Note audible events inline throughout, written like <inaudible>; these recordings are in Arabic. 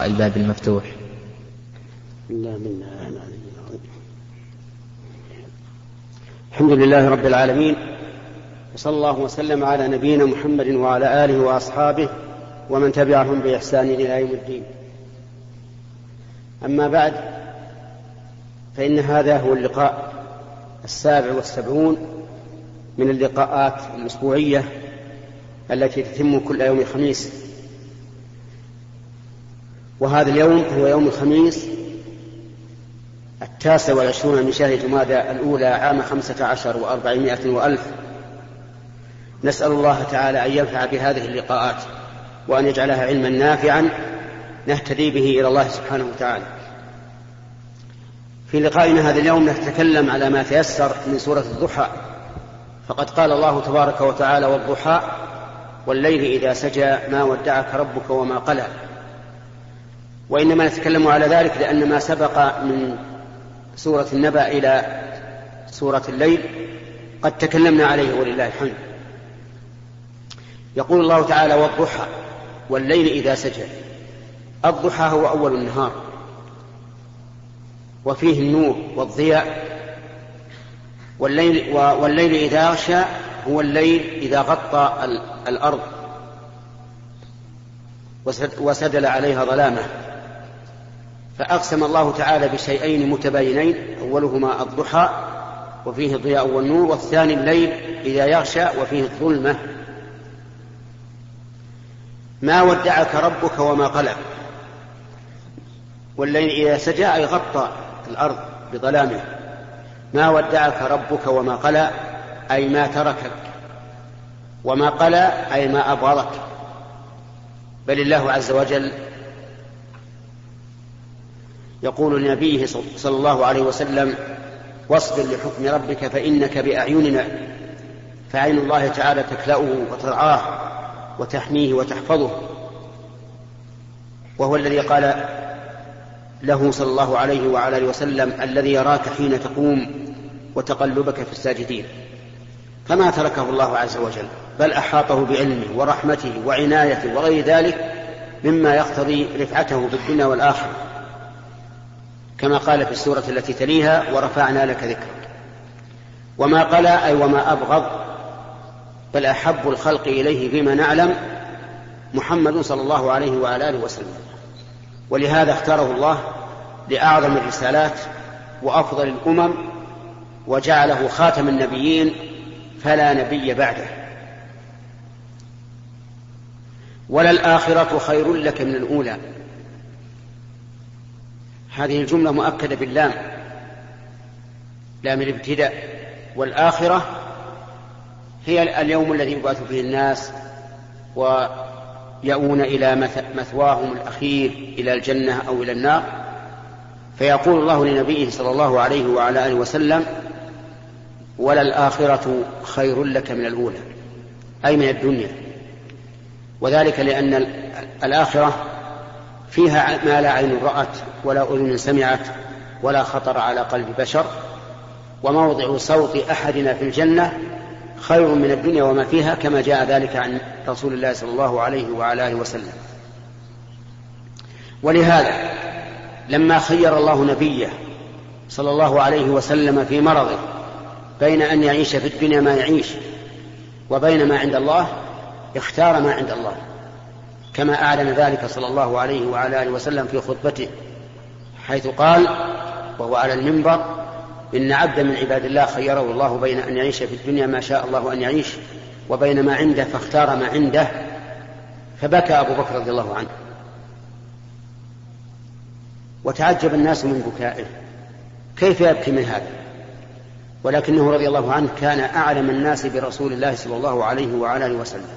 الباب المفتوح. لا الحمد لله رب العالمين وصلى الله وسلم على نبينا محمد وعلى آله وأصحابه ومن تبعهم بإحسان إلى يوم الدين. أما بعد فإن هذا هو اللقاء السابع والسبعون من اللقاءات الأسبوعية التي تتم كل يوم خميس وهذا اليوم هو يوم الخميس التاسع والعشرون من شهر جمادى الأولى عام خمسة عشر وأربعمائة وألف. نسأل الله تعالى أن ينفع بهذه اللقاءات وأن يجعلها علما نافعا نهتدي به إلى الله سبحانه وتعالى. في لقائنا هذا اليوم نتكلم على ما تيسر من سورة الضحى. فقد قال الله تبارك وتعالى والضحى والليل إذا سجى ما ودعك ربك وما قلى. وإنما نتكلم على ذلك لأن ما سبق من سورة النبأ إلى سورة الليل قد تكلمنا عليه ولله الحمد. يقول الله تعالى والضحى والليل إذا سجى. الضحى هو أول النهار. وفيه النور والضياء. والليل, والليل إذا غشى هو الليل إذا غطى الأرض. وسدل عليها ظلامة. فأقسم الله تعالى بشيئين متباينين أولهما الضحى وفيه الضياء والنور والثاني الليل إذا يغشى وفيه الظلمة. ما ودعك ربك وما قلق. والليل إذا سجى أي غطى الأرض بظلامه. ما ودعك ربك وما قلى أي ما تركك. وما قلى أي ما أبغضك. بل الله عز وجل يقول لنبيه صلى الله عليه وسلم واصبر لحكم ربك فإنك بأعيننا فعين الله تعالى تكلأه وترعاه وتحميه وتحفظه. وهو الذي قال له صلى الله عليه وعلى آله وسلم الذي يراك حين تقوم وتقلبك في الساجدين. فما تركه الله عز وجل بل أحاطه بعلمه ورحمته وعنايته وغير ذلك مما يقتضي رفعته في الدنيا والآخرة. كما قال في السورة التي تليها ورفعنا لك ذكرك وما قلى أي وما أبغض بل أحب الخلق إليه فيما نعلم محمد صلى الله عليه وعلى آله وسلم. ولهذا اختاره الله لأعظم الرسالات وأفضل الأمم وجعله خاتم النبيين فلا نبي بعده. وللآخرة خير لك من الأولى. هذه الجملة مؤكدة باللام. لام الابتداء والآخرة هي اليوم الذي يبعث فيه الناس ويأون إلى مثواهم الأخير إلى الجنة أو إلى النار. فيقول الله لنبيه صلى الله عليه وعلى آله وسلم وللآخرة خير لك من الأولى. أي من الدنيا. وذلك لأن الآخرة فيها ما لا عين رأت ولا أذن سمعت ولا خطر على قلب بشر وموضع صوت أحدنا في الجنة خير من الدنيا وما فيها كما جاء ذلك عن رسول الله صلى الله عليه وعلى آله وسلم. ولهذا لما خير الله نبيه صلى الله عليه وسلم في مرضه بين أن يعيش في الدنيا ما يعيش وبين ما عند الله اختار ما عند الله. كما أعلن ذلك صلى الله عليه وعلى آله وسلم في خطبته حيث قال وهو على المنبر إن عبدا من عباد الله خيره الله بين أن يعيش في الدنيا ما شاء الله أن يعيش وبين ما عنده فاختار ما عنده فبكى أبو بكر رضي الله عنه. وتعجب الناس من بكائه كيف يبكي من هذا؟ ولكنه رضي الله عنه كان أعلم الناس برسول الله صلى الله عليه وعلى آله وسلم.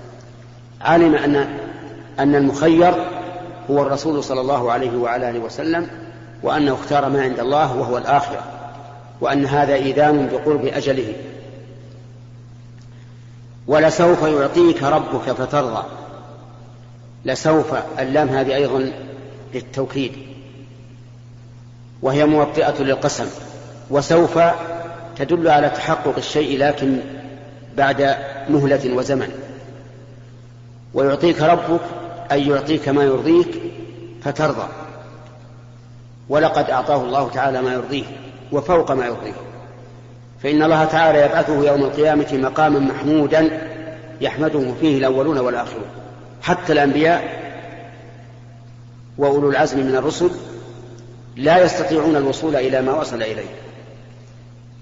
علم أن أن المخير هو الرسول صلى الله عليه وعلى آله وسلم وأنه اختار ما عند الله وهو الآخرة وأن هذا إيذان بقرب أجله. ولسوف يعطيك ربك فترضى. لسوف اللام هذه أيضا للتوكيد. وهي موطئة للقسم. وسوف تدل على تحقق الشيء لكن بعد مهلة وزمن. ويعطيك ربك أن يعطيك ما يرضيك فترضى. ولقد أعطاه الله تعالى ما يرضيه وفوق ما يرضيه. فإن الله تعالى يبعثه يوم القيامة مقاما محمودا يحمده فيه الأولون والآخرون. حتى الأنبياء وأولو العزم من الرسل لا يستطيعون الوصول إلى ما وصل إليه.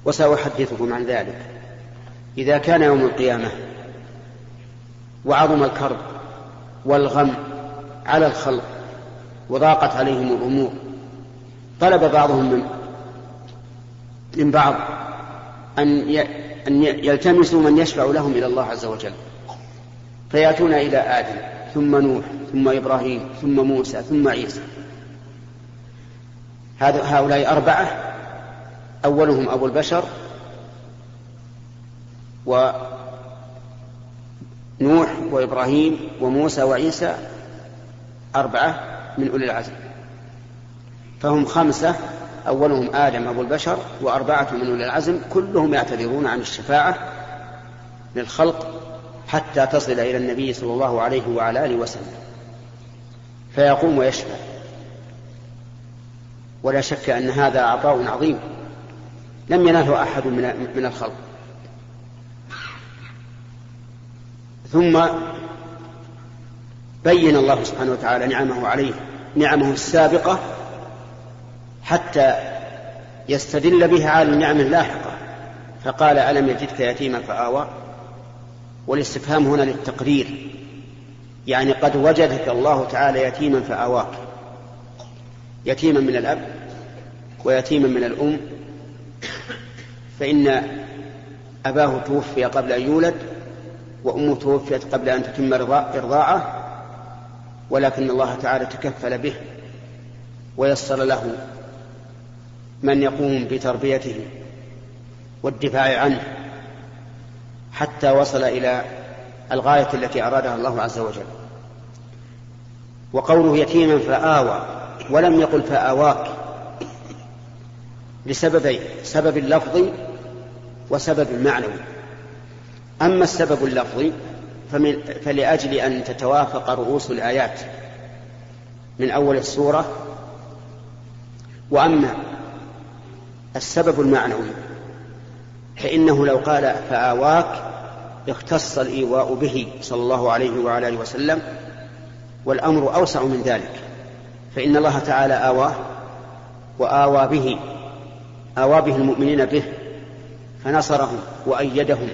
وسأحدثكم عن ذلك. إذا كان يوم القيامة وعظم الكرب والغم على الخلق وضاقت عليهم الأمور. طلب بعضهم من من بعض أن أن يلتمسوا من يشفع لهم إلى الله عز وجل. فيأتون إلى آدم ثم نوح ثم إبراهيم ثم موسى ثم عيسى. هؤلاء أربعة أولهم أبو البشر ونوح وإبراهيم وموسى وعيسى أربعة من أولي العزم. فهم خمسة أولهم آدم أبو البشر وأربعة من أولي العزم كلهم يعتذرون عن الشفاعة للخلق حتى تصل إلى النبي صلى الله عليه وعلى آله وسلم. فيقوم ويشفع. ولا شك أن هذا عطاء عظيم. لم يناله أحد من الخلق. ثم بين الله سبحانه وتعالى نعمه عليه نعمه السابقة حتى يستدل بها على النعم اللاحقة. فقال ألم يجدك يتيما؟ فآوى. والاستفهام هنا للتقرير. يعني قد وجدك الله تعالى يتيما فآواك. يتيما من الأب ويتيما من الأم. فإن أباه توفي قبل أن يولد وأمه توفيت قبل أن تتم إرضاعه ولكن الله تعالى تكفل به ويسر له من يقوم بتربيته والدفاع عنه حتى وصل إلى الغاية التي أرادها الله عز وجل. وقوله يتيما فآوى ولم يقل فآواك لسببين سبب لفظي وسبب معنوي أما السبب اللفظي فلأجل أن تتوافق رؤوس الآيات من أول السورة وأما السبب المعنوي فإنه لو قال فآواك اختص الإيواء به صلى الله عليه وعلى آله وسلم والأمر أوسع من ذلك. فإن الله تعالى آواه وآوى به آوى به المؤمنين به فنصرهم وأيدهم.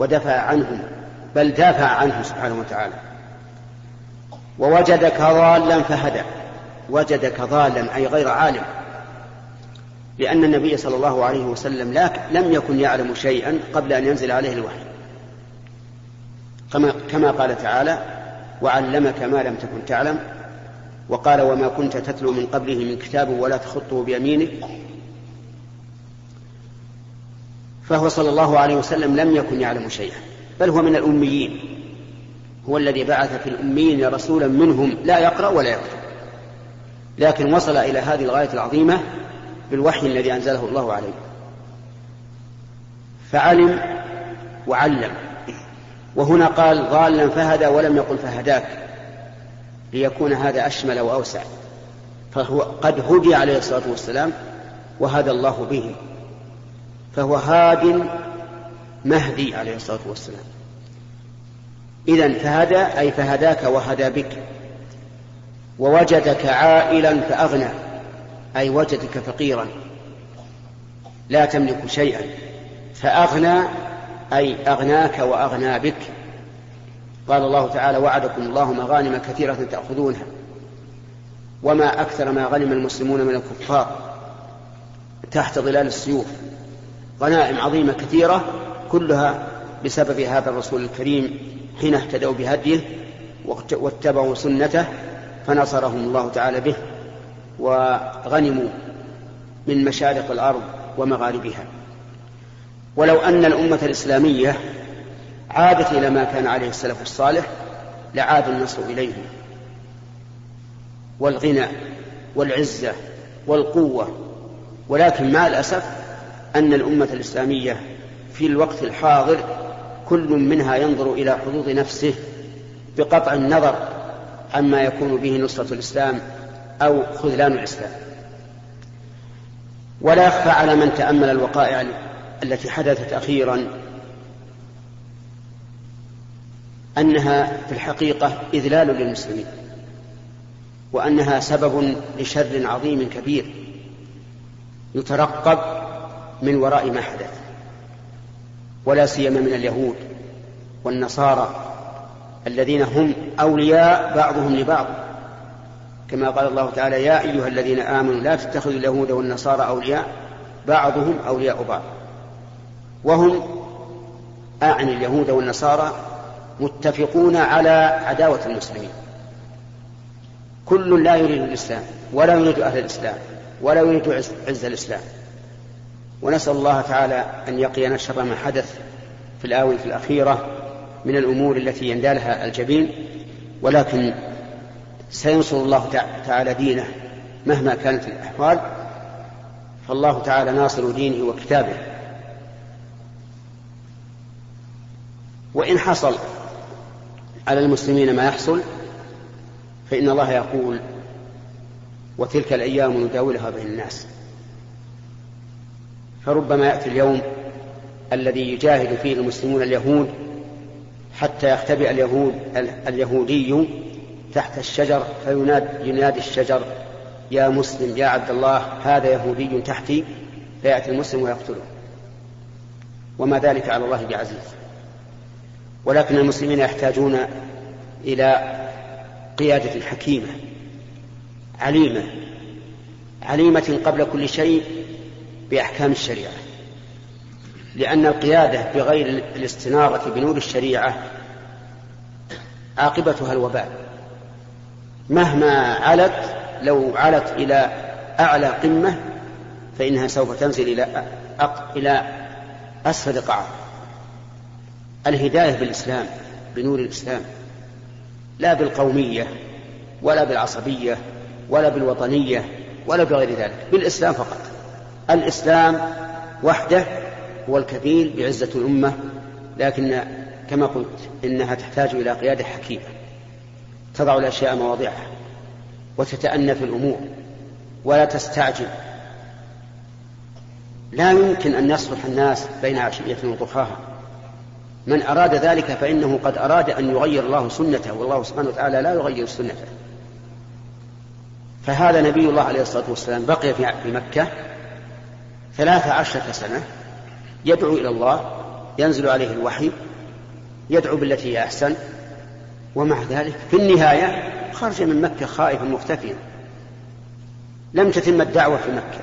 ودفع عنهم بل دافع عنهم سبحانه وتعالى. ووجدك ضالا فهدى. وجدك ضالا أي غير عالم. لأن النبي صلى الله عليه وسلم لم يكن يعلم شيئا قبل أن ينزل عليه الوحي. كما, كما قال تعالى وعلمك ما لم تكن تعلم وقال وما كنت تتلو من قبله من كتاب ولا تخطه بيمينك فهو صلى الله عليه وسلم لم يكن يعلم شيئا بل هو من الأميين. هو الذي بعث في الأميين رسولا منهم لا يقرأ ولا يكتب. لكن وصل إلى هذه الغاية العظيمة بالوحي الذي أنزله الله عليه. فعلم وعلم. وهنا قال ضالا فهدى ولم يقل فهداك. ليكون هذا أشمل وأوسع. فهو قد هدي عليه الصلاة والسلام وهدى الله به. فهو هاد مهدي عليه الصلاة والسلام. إذا فهدى أي فهداك وهدى بك. ووجدك عائلا فأغنى. أي وجدك فقيرا. لا تملك شيئا. فأغنى أي أغناك وأغنى بك. قال الله تعالى وعدكم الله مغانم كثيرة تأخذونها. وما أكثر ما غنم المسلمون من الكفار تحت ظلال السيوف. غنائم عظيمة كثيرة كلها بسبب هذا الرسول الكريم حين اهتدوا بهديه واتبعوا سنته فنصرهم الله تعالى به وغنموا من مشارق الأرض ومغاربها. ولو أن الأمة الإسلامية عادت إلى ما كان عليه السلف الصالح لعاد النصر إليهم. والغنى والعزة والقوة ولكن مع الأسف أن الأمة الإسلامية في الوقت الحاضر كل منها ينظر إلى حظوظ نفسه بقطع النظر عما يكون به نصرة الإسلام أو خذلان الإسلام. ولا يخفى على من تأمل الوقائع التي حدثت أخيرا أنها في الحقيقة إذلال للمسلمين وأنها سبب لشر عظيم كبير يترقب من وراء ما حدث. ولا سيما من اليهود والنصارى الذين هم أولياء بعضهم لبعض. كما قال الله تعالى يا أيها الذين آمنوا لا تتخذوا اليهود والنصارى أولياء بعضهم أولياء بعض. وهم أعني اليهود والنصارى متفقون على عداوة المسلمين. كل لا يريد الإسلام ولا يريد أهل الإسلام ولا يريد عز الإسلام. ونسأل الله تعالى أن يقينا شر ما حدث في الآونة الأخيرة من الأمور التي يندالها الجبين ولكن سينصر الله تعالى دينه مهما كانت الأحوال فالله تعالى ناصر دينه وكتابه. وإن حصل على المسلمين ما يحصل فإن الله يقول وتلك الأيام نداولها بين الناس فربما يأتي اليوم الذي يجاهد فيه المسلمون اليهود حتى يختبئ اليهود اليهودي تحت الشجر فينادي ينادي الشجر يا مسلم يا عبد الله هذا يهودي تحتي فيأتي المسلم ويقتله. وما ذلك على الله بعزيز. ولكن المسلمين يحتاجون إلى قيادة حكيمة عليمة عليمة قبل كل شيء بأحكام الشريعة لأن القيادة بغير الاستنارة بنور الشريعة عاقبتها الوبال مهما علت لو علت إلى أعلى قمة فإنها سوف تنزل إلى. إلى أسفل قاع الهداية بالإسلام بنور الإسلام لا بالقومية ولا بالعصبية ولا بالوطنية ولا بغير ذلك بالإسلام فقط الإسلام وحده هو الكفيل بعزة الأمة لكن كما قلت إنها تحتاج إلى قيادة حكيمة تضع الأشياء مواضعها وتتأنى في الأمور ولا تستعجل. لا يمكن أن يصلح الناس بين عشية وضحاها. من أراد ذلك فإنه قد أراد أن يغير الله سنته والله سبحانه وتعالى لا يغير سنته. فهذا نبي الله عليه الصلاة والسلام بقي في مكة ثلاث عشرة سنة يدعو إلى الله ينزل عليه الوحي يدعو بالتي هي أحسن ومع ذلك في النهاية خرج من مكة خائفا مختفيا. لم تتم الدعوة في مكة.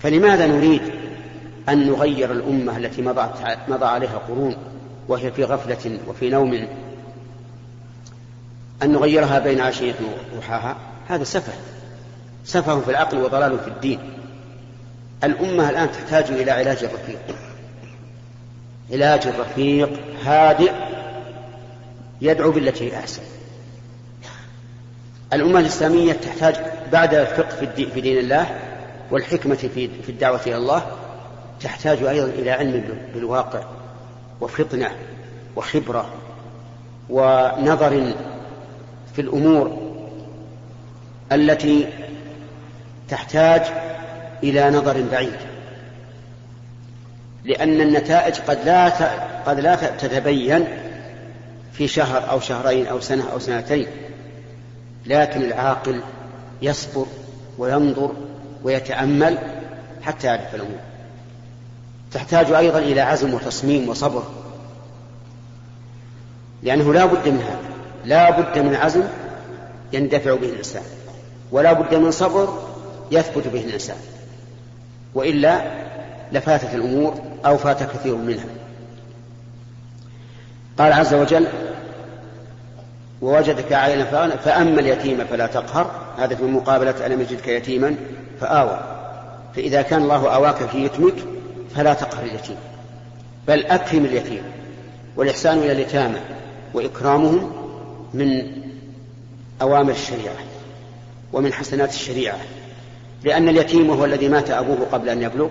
فلماذا نريد أن نغير الأمة التي مضى عليها قرون وهي في غفلة وفي نوم؟ أن نغيرها بين عشية وضحاها؟ هذا سفه. سفه في العقل وضلال في الدين. الأمة الآن تحتاج إلى علاج رفيق. علاج رفيق هادئ يدعو بالتي هي أحسن. الأمة الإسلامية تحتاج بعد الفقه في دين الله والحكمة في الدعوة إلى الله تحتاج أيضا إلى علم بالواقع وفطنة وخبرة ونظر في الأمور التي تحتاج إلى نظر بعيد. لأن النتائج قد لا قد لا تتبين في شهر أو شهرين أو سنة أو سنتين. لكن العاقل يصبر وينظر ويتأمل حتى يعرف الأمور. تحتاج أيضا إلى عزم وتصميم وصبر. لأنه لا بد من هذا. لا بد من عزم يندفع به الإنسان. ولا بد من صبر يثبت به الإنسان وإلا لفاتت الأمور أو فات كثير منها. قال عز وجل ووجدك عائلا فأما اليتيم فلا تقهر. هذا في مقابلة ألم يجدك يتيما فآوى. فإذا كان الله آواك في يتمك فلا تقهر اليتيم بل أكرم اليتيم. والإحسان إلى اليتامى وإكرامهم من أوامر الشريعة ومن حسنات الشريعة. لأن اليتيم وهو الذي مات أبوه قبل أن يبلغ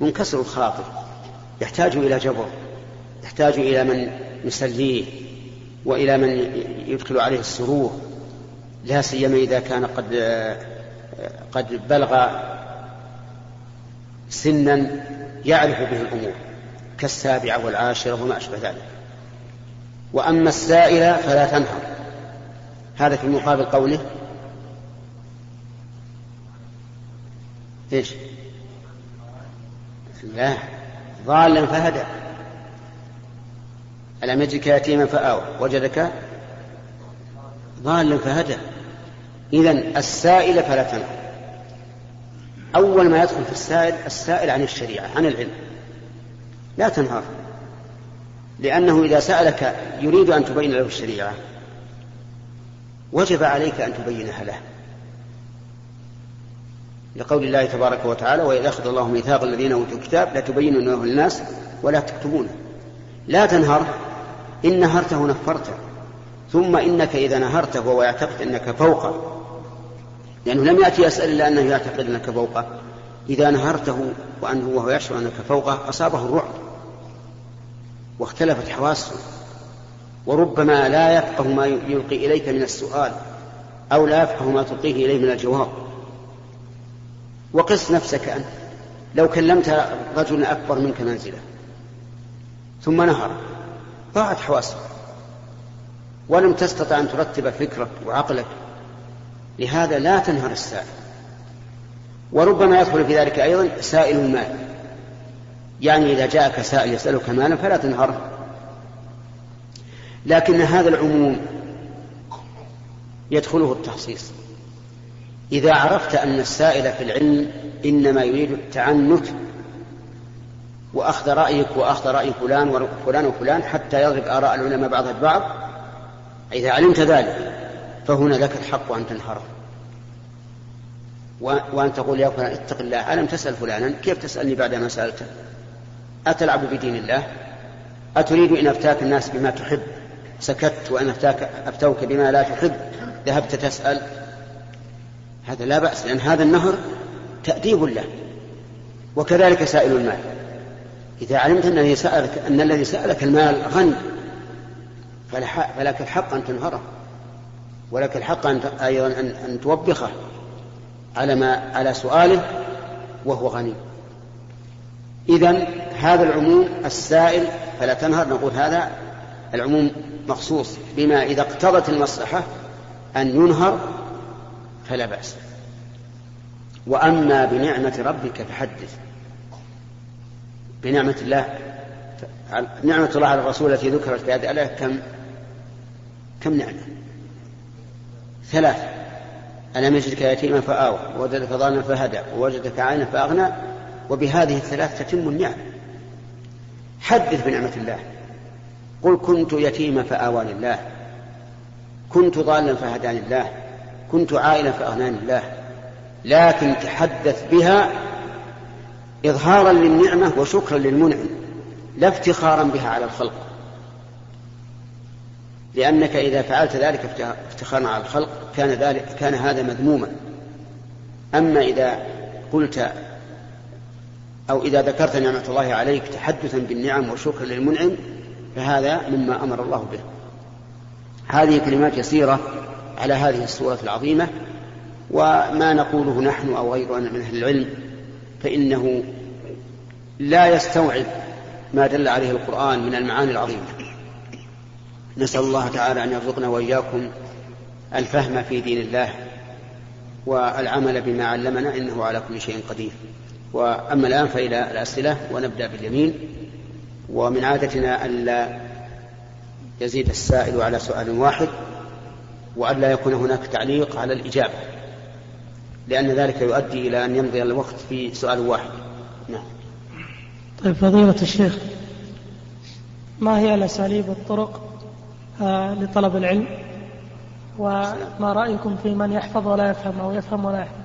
منكسر الخاطر يحتاج إلى جبر يحتاج إلى من يسليه وإلى من يدخل عليه السرور لا سيما إذا كان قد قد بلغ سنا يعرف به الأمور كالسابعة والعاشرة وما أشبه ذلك. وأما السائلة فلا تنهر. هذا في مقابل قوله إيش؟ لا ضالا فهدى. ألم يجدك يتيما فآوى. وجدك ضالا فهدى. إذا السائل فلا تنهر أول ما يدخل في السائل السائل عن الشريعة عن العلم. لا تنهر لأنه إذا سألك يريد أن تبين له الشريعة. وجب عليك أن تبينها له. لقول الله تبارك وتعالى وإذا أخذ الله ميثاق الذين أوتوا الكتاب لا تبينونه للناس ولا تكتبونه لا تنهر إن نهرته نفرته ثم إنك إذا نهرته وهو يعتقد أنك فوقه لأنه لم يأتي يسأل إلا أنه يعتقد أنك فوقه إذا نهرته وأنه وهو يشعر أنك فوقه أصابه الرعب. واختلفت حواسه وربما لا يفقه ما يلقي إليك من السؤال أو لا يفقه ما تلقيه إليه من الجواب. وقس نفسك أنت. لو كلمت رجلا أكبر منك منزلة ثم نهر. ضاعت حواسك. ولم تستطع أن ترتب فكرك وعقلك. لهذا لا تنهر السائل. وربما يدخل في ذلك أيضا سائل المال يعني إذا جاءك سائل يسألك مالا فلا تنهره لكن هذا العموم يدخله التخصيص. إذا عرفت أن السائل في العلم إنما يريد التعنت وأخذ رأيك وأخذ رأي فلان وفلان وفلان حتى يضرب آراء العلماء بعضها ببعض إذا علمت ذلك فهنا لك الحق أن تنهره. وأن تقول يا فلان اتق الله ألم تسأل فلانا؟ كيف تسألني بعد ما سألته؟ أتلعب بدين الله؟ أتريد إن أفتاك الناس بما تحب؟ سكت وأن أفتاك أفتوك بما لا تحب؟ ذهبت تسأل؟ هذا لا بأس لأن هذا النهر تأديب له وكذلك سائل المال. إذا علمت أن سألك أن الذي سألك المال غني فلك الحق أن تنهره ولك الحق أن أيضا أن توبخه على ما على سؤاله وهو غني. إذا هذا العموم السائل فلا تنهر نقول هذا العموم مخصوص بما إذا اقتضت المصلحة أن ينهر فلا بأس. وأما بنعمة ربك فحدث. بنعمة الله نعمة الله على الرسول التي ذكرت في هذه الآية كم؟ كم نعمة؟ ثلاث. ألم يجدك يتيما فآوى ووجدك ضالا فهدى ووجدك عائلا فأغنى وبهذه الثلاث تتم النعم. حدث بنعمة الله. قل كنت يتيما فآواني الله كنت ضالا فهداني الله. كنت عائلا فأغناني الله. لكن تحدث بها إظهارا للنعمة وشكرا للمنعم لا افتخارا بها على الخلق. لأنك إذا فعلت ذلك افتخارا على الخلق كان ذلك كان هذا مذموما. أما إذا قلت أو إذا ذكرت نعمة الله عليك تحدثا بالنعم وشكرا للمنعم فهذا مما أمر الله به. هذه كلمات يسيرة على هذه السورة العظيمة وما نقوله نحن أو غيرنا من أهل العلم فإنه لا يستوعب ما دل عليه القرآن من المعاني العظيمة. نسأل الله تعالى أن يرزقنا وإياكم الفهم في دين الله والعمل بما علمنا إنه على كل شيء قدير. وأما الآن فإلى الأسئلة ونبدأ باليمين. ومن عادتنا ألا يزيد السائل على سؤال واحد. وألا يكون هناك تعليق على الإجابة لأن ذلك يؤدي إلى أن يمضي الوقت في سؤال واحد. نعم. طيب فضيلة الشيخ ما هي الأساليب والطرق آه، لطلب العلم؟ وما رأيكم في من يحفظ ولا يفهم أو يفهم ولا يحفظ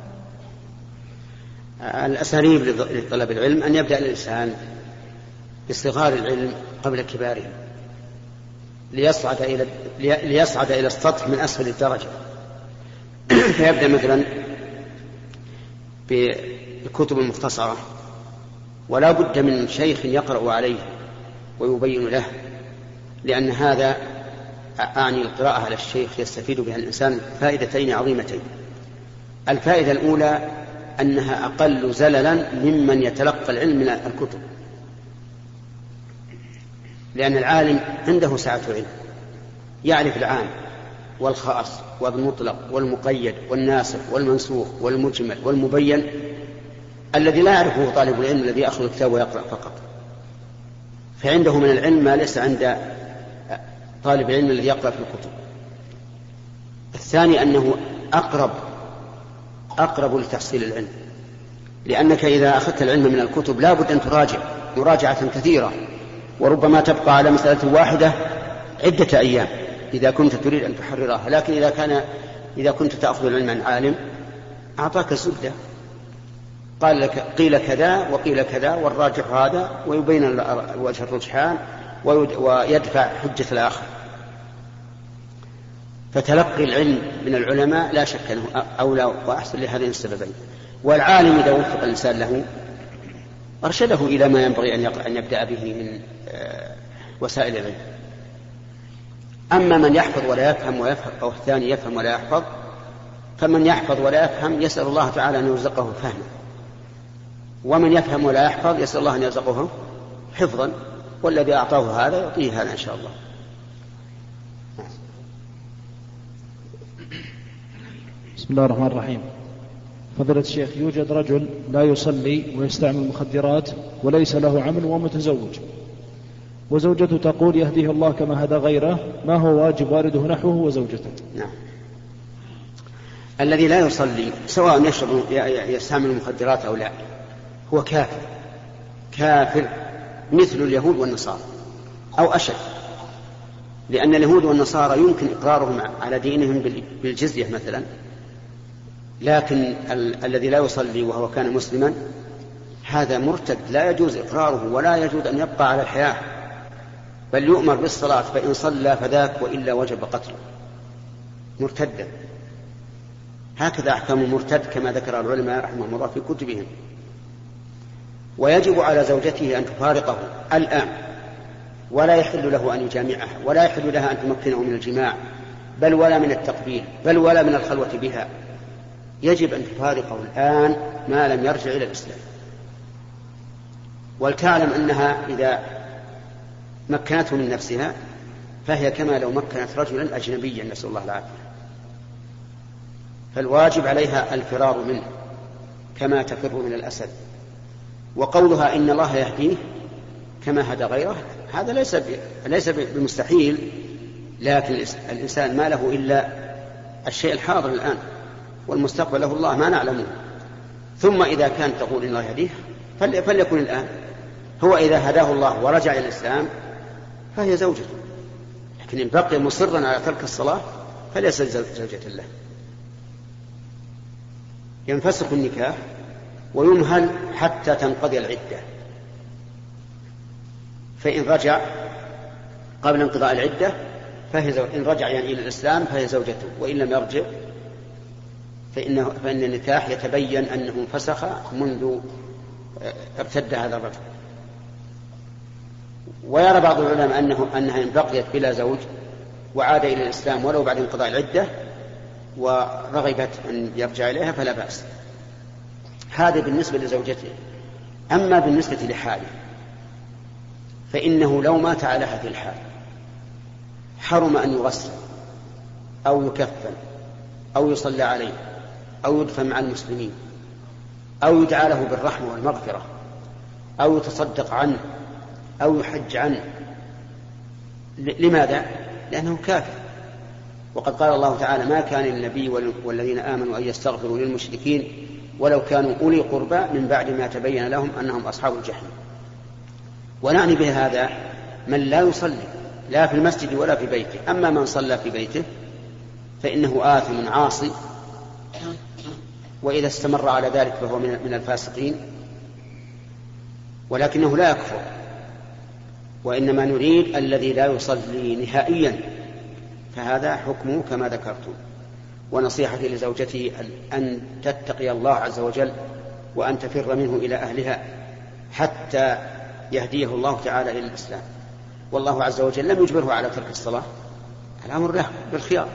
الأساليب لطلب العلم أن يبدأ الإنسان بصغار العلم قبل كباره. ليصعد إلى ليصعد إلى السطح من أسفل الدرجة. <clears throat> فيبدأ مثلا بالكتب المختصرة. ولا بد من شيخ يقرأ عليه ويبين له لأن هذا أعني القراءة على الشيخ يستفيد بها الإنسان فائدتين عظيمتين. الفائدة الأولى أنها أقل زللا ممن يتلقى العلم من الكتب. لأن العالم عنده سعة علم يعرف العام والخاص والمطلق والمقيد والناسخ والمنسوخ والمجمل والمبين الذي لا يعرفه طالب العلم الذي يأخذ الكتاب ويقرأ فقط. فعنده من العلم ما ليس عند طالب العلم الذي يقرأ في الكتب. الثاني أنه أقرب أقرب لتحصيل العلم لأنك إذا أخذت العلم من الكتب لا بد أن تراجع مراجعة كثيرة. وربما تبقى على مسألة واحدة عدة أيام إذا كنت تريد أن تحررها. لكن إذا كان إذا كنت تأخذ العلم عن عالم أعطاك الزبدة. قال لك قيل كذا وقيل كذا والراجح هذا ويبين وجه الرجحان ويدفع حجة الآخر. فتلقي العلم من العلماء لا شك أنه أولى وأحسن لهذين السببين. والعالم إذا وفق الإنسان له أرشده إلى ما ينبغي أن, أن يبدأ به من آه، وسائل العلم. أما من يحفظ ولا يفهم ويفهم أو الثاني يفهم ولا يحفظ فمن يحفظ ولا يفهم يسأل الله تعالى أن يرزقه فهما ومن يفهم ولا يحفظ يسأل الله أن يرزقه حفظا والذي أعطاه هذا يعطيه هذا إن شاء الله. بسم الله الرحمن الرحيم. فضيلة الشيخ يوجد رجل لا يصلي ويستعمل المخدرات وليس له عمل ومتزوج. وزوجته تقول يهديه الله كما هدى غيره ما هو واجب والده نحوه وزوجته؟ نعم. الذي لا يصلي سواء يشرب يستعمل المخدرات أو لا هو كافر. كافر مثل اليهود والنصارى أو أشد. لأن اليهود والنصارى يمكن إقرارهم على دينهم بالجزية مثلا. لكن ال- الذي لا يصلي وهو كان مسلما هذا مرتد لا يجوز إقراره ولا يجوز أن يبقى على الحياة. بل يؤمر بالصلاة فإن صلى فذاك وإلا وجب قتله. مرتدا. هكذا أحكام المرتد كما ذكر العلماء رحمهم الله في كتبهم. ويجب على زوجته أن تفارقه الآن. ولا يحل له أن يجامعها ولا يحل لها أن تمكنه من الجماع بل ولا من التقبيل بل ولا من الخلوة بها. يجب أن تفارقه الآن ما لم يرجع إلى الإسلام. ولتعلم أنها إذا مكنته من نفسها فهي كما لو مكنت رجلا أجنبيا نسأل الله العافية. فالواجب عليها الفرار منه كما تفر من الأسد. وقولها إن الله يهديه كما هدى غيره هذا ليس ليس بمستحيل. لكن الإنسان ما له إلا الشيء الحاضر الآن. والمستقبل له الله ما نعلمه. ثم إذا كان تقول إن الله يهديه فليكن الآن. هو إذا هداه الله ورجع إلى الإسلام فهي زوجته. لكن إن بقي مصرا على ترك الصلاة فليس زوجة له. ينفسخ النكاح ويمهل حتى تنقضي العدة. فإن رجع قبل انقضاء العدة فهي زو... إن رجع يعني إلى الإسلام فهي زوجته وإن لم يرجع فإنه فإن النكاح يتبين أنه انفسخ منذ آه، ارتد هذا الرجل. ويرى بعض العلماء أنه أنها إن بقيت بلا زوج وعاد إلى الإسلام ولو بعد انقضاء العدة ورغبت أن يرجع إليها فلا بأس. هذا بالنسبة لزوجته. أما بالنسبة لحاله فإنه لو مات على هذه الحال حرم أن يغسل أو يكفن أو يصلى عليه. أو يدفن مع المسلمين أو يدعى له بالرحمة والمغفرة أو يتصدق عنه أو يحج عنه. لماذا؟ لأنه كافر. وقد قال الله تعالى ما كان للنبي والذين آمنوا أن يستغفروا للمشركين ولو كانوا أولي قربى من بعد ما تبين لهم أنهم أصحاب الجحيم. ونعني بهذا من لا يصلي لا في المسجد ولا في بيته. أما من صلى في بيته فإنه آثم عاصي وإذا استمر على ذلك فهو من الفاسقين. ولكنه لا يكفر. وإنما نريد الذي لا يصلي نهائيا. فهذا حكمه كما ذكرتم. ونصيحتي لزوجته أن تتقي الله عز وجل وأن تفر منه إلى أهلها حتى يهديه الله تعالى إلى الإسلام والله عز وجل لم يجبره على ترك الصلاة. الأمر له بالخيار.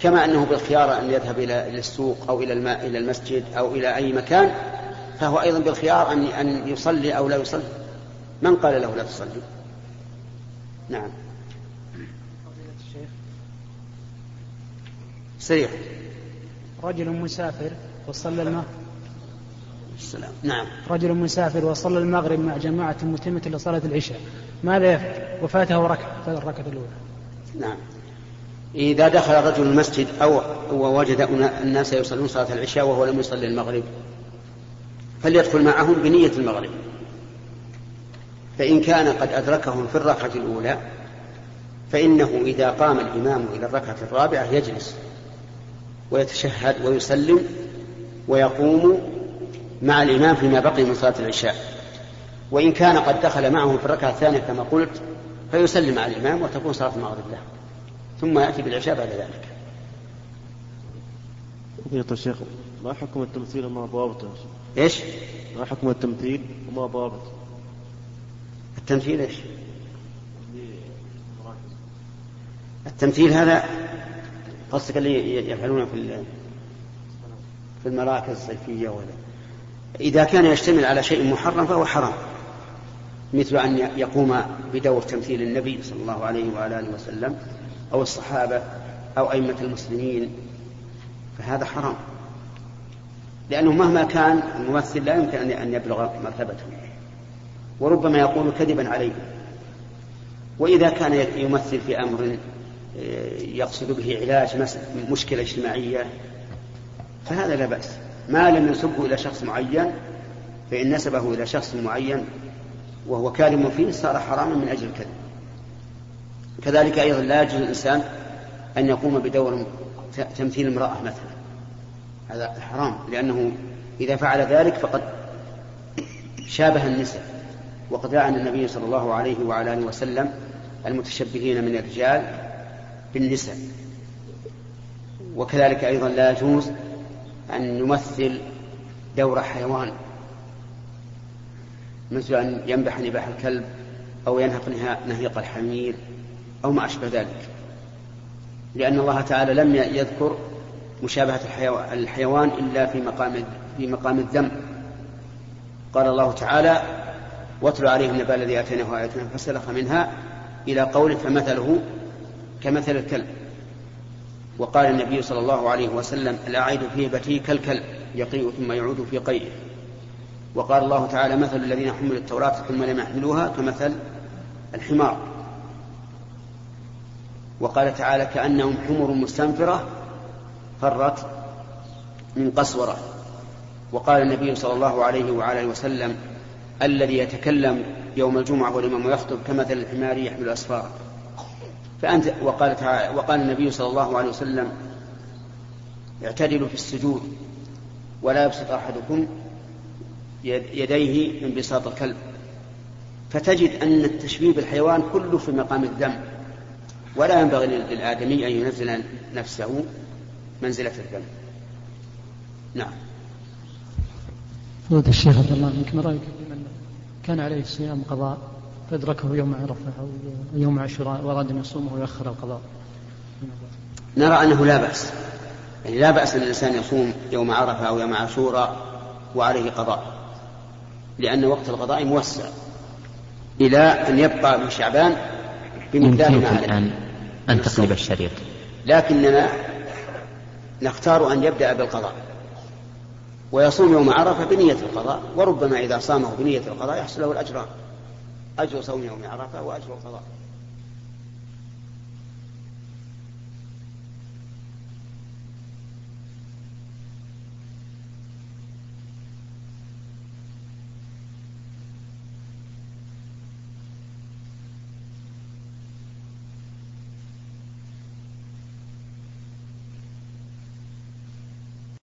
كما أنه بالخيار أن يذهب إلى السوق أو إلى الماء إلى المسجد أو إلى أي مكان فهو أيضا بالخيار أن أن يصلي أو لا يصلي. من قال له لا تصلي؟ نعم. سريع رجل مسافر وصلى المغرب السلام. نعم. رجل مسافر وصلى المغرب مع جماعة متمة لصلاة العشاء. ماذا يفعل؟ وفاته ركعة الركعة الأولى. نعم. إذا دخل رجل المسجد أو ووجد الناس يصلون صلاة العشاء وهو لم يصلي المغرب فليدخل معهم بنية المغرب. فإن كان قد أدركهم في الركعة الأولى فإنه إذا قام الإمام إلى الركعة الرابعة يجلس ويتشهد ويسلم ويقوم مع الإمام فيما بقي من صلاة العشاء. وإن كان قد دخل معه في الركعة الثانية كما قلت فيسلم على الإمام وتكون صلاة المغرب له. ثم يأتي بالعشاء بعد ذلك. فضيلة الشيخ ما حكم التمثيل وما ضابطه إيش؟ ما حكم التمثيل وما ضابط التمثيل إيش؟ التمثيل هذا قصدك اللي يفعلونه في في المراكز الصيفية ولا إذا كان يشتمل على شيء محرم فهو حرام. مثل أن يقوم بدور تمثيل النبي صلى الله عليه وعلى آله وسلم أو الصحابة أو أئمة المسلمين فهذا حرام. لأنه مهما كان الممثل لا يمكن أن يبلغ مرتبته وربما يقول كذبا عليه. وإذا كان يمثل في أمر آه، يقصد به علاج مشكلة اجتماعية فهذا لا بأس. ما لم ينسبه إلى شخص معين فإن نسبه إلى شخص معين وهو كاذب فيه صار حراما من أجل الكذب. كذلك أيضا لا يجوز الإنسان أن يقوم بدور تمثيل امرأة مثلا. هذا حرام لأنه إذا فعل ذلك فقد شابه النساء وقد لعن النبي صلى الله عليه وعلى آله وسلم المتشبهين من الرجال بالنساء. وكذلك أيضا لا يجوز أن يمثل دور حيوان مثل أن ينبح نباح الكلب أو ينهق نهيق الحمير. أو ما أشبه ذلك. لأن الله تعالى لم يذكر مشابهة الحيوان إلا في مقام في مقام الذم. قال الله تعالى واتل عليهم النبأ الذي آتيناه آياتنا فسلخ منها إلى قوله فمثله كمثل الكلب. وقال النبي صلى الله عليه وسلم الأعيد في هبته كالكلب يقيء ثم يعود في قيئه. وقال الله تعالى مثل الذين حملوا التوراة ثم لم يحملوها كمثل الحمار. وقال تعالى كأنهم حمر مستنفرة فرت من قسورة. وقال النبي صلى الله عليه وعلى وسلم الذي يتكلم يوم الجمعة والإمام يخطب كمثل الحمار يحمل أسفارا فأنت وقال تعالى وقال النبي صلى الله عليه وسلم اعتدلوا في السجود ولا يبسط أحدكم يديه انبساط الكلب. فتجد أن التشبيه بالحيوان كله في مقام الذم ولا ينبغي للآدمي أن ينزل نفسه منزلة الذنب نعم. فضيلة الشيخ عبد الله منك ما رأيك من كان عليه صيام قضاء فأدركه يوم عرفة أو يوم عاشوراء وأراد أن يصومه ويؤخر القضاء؟ نرى أنه لا بأس. يعني لا بأس أن الإنسان يصوم يوم عرفة أو يوم عاشوراء وعليه قضاء. لأن وقت القضاء موسع إلى أن يبقى من شعبان بمقدار ما الآن أن تقلب الشريط. لكننا نختار أن يبدأ بالقضاء ويصوم يوم عرفة بنية القضاء وربما إذا صامه بنية القضاء يحصل له الأجران أجر صوم يوم عرفة وأجر القضاء.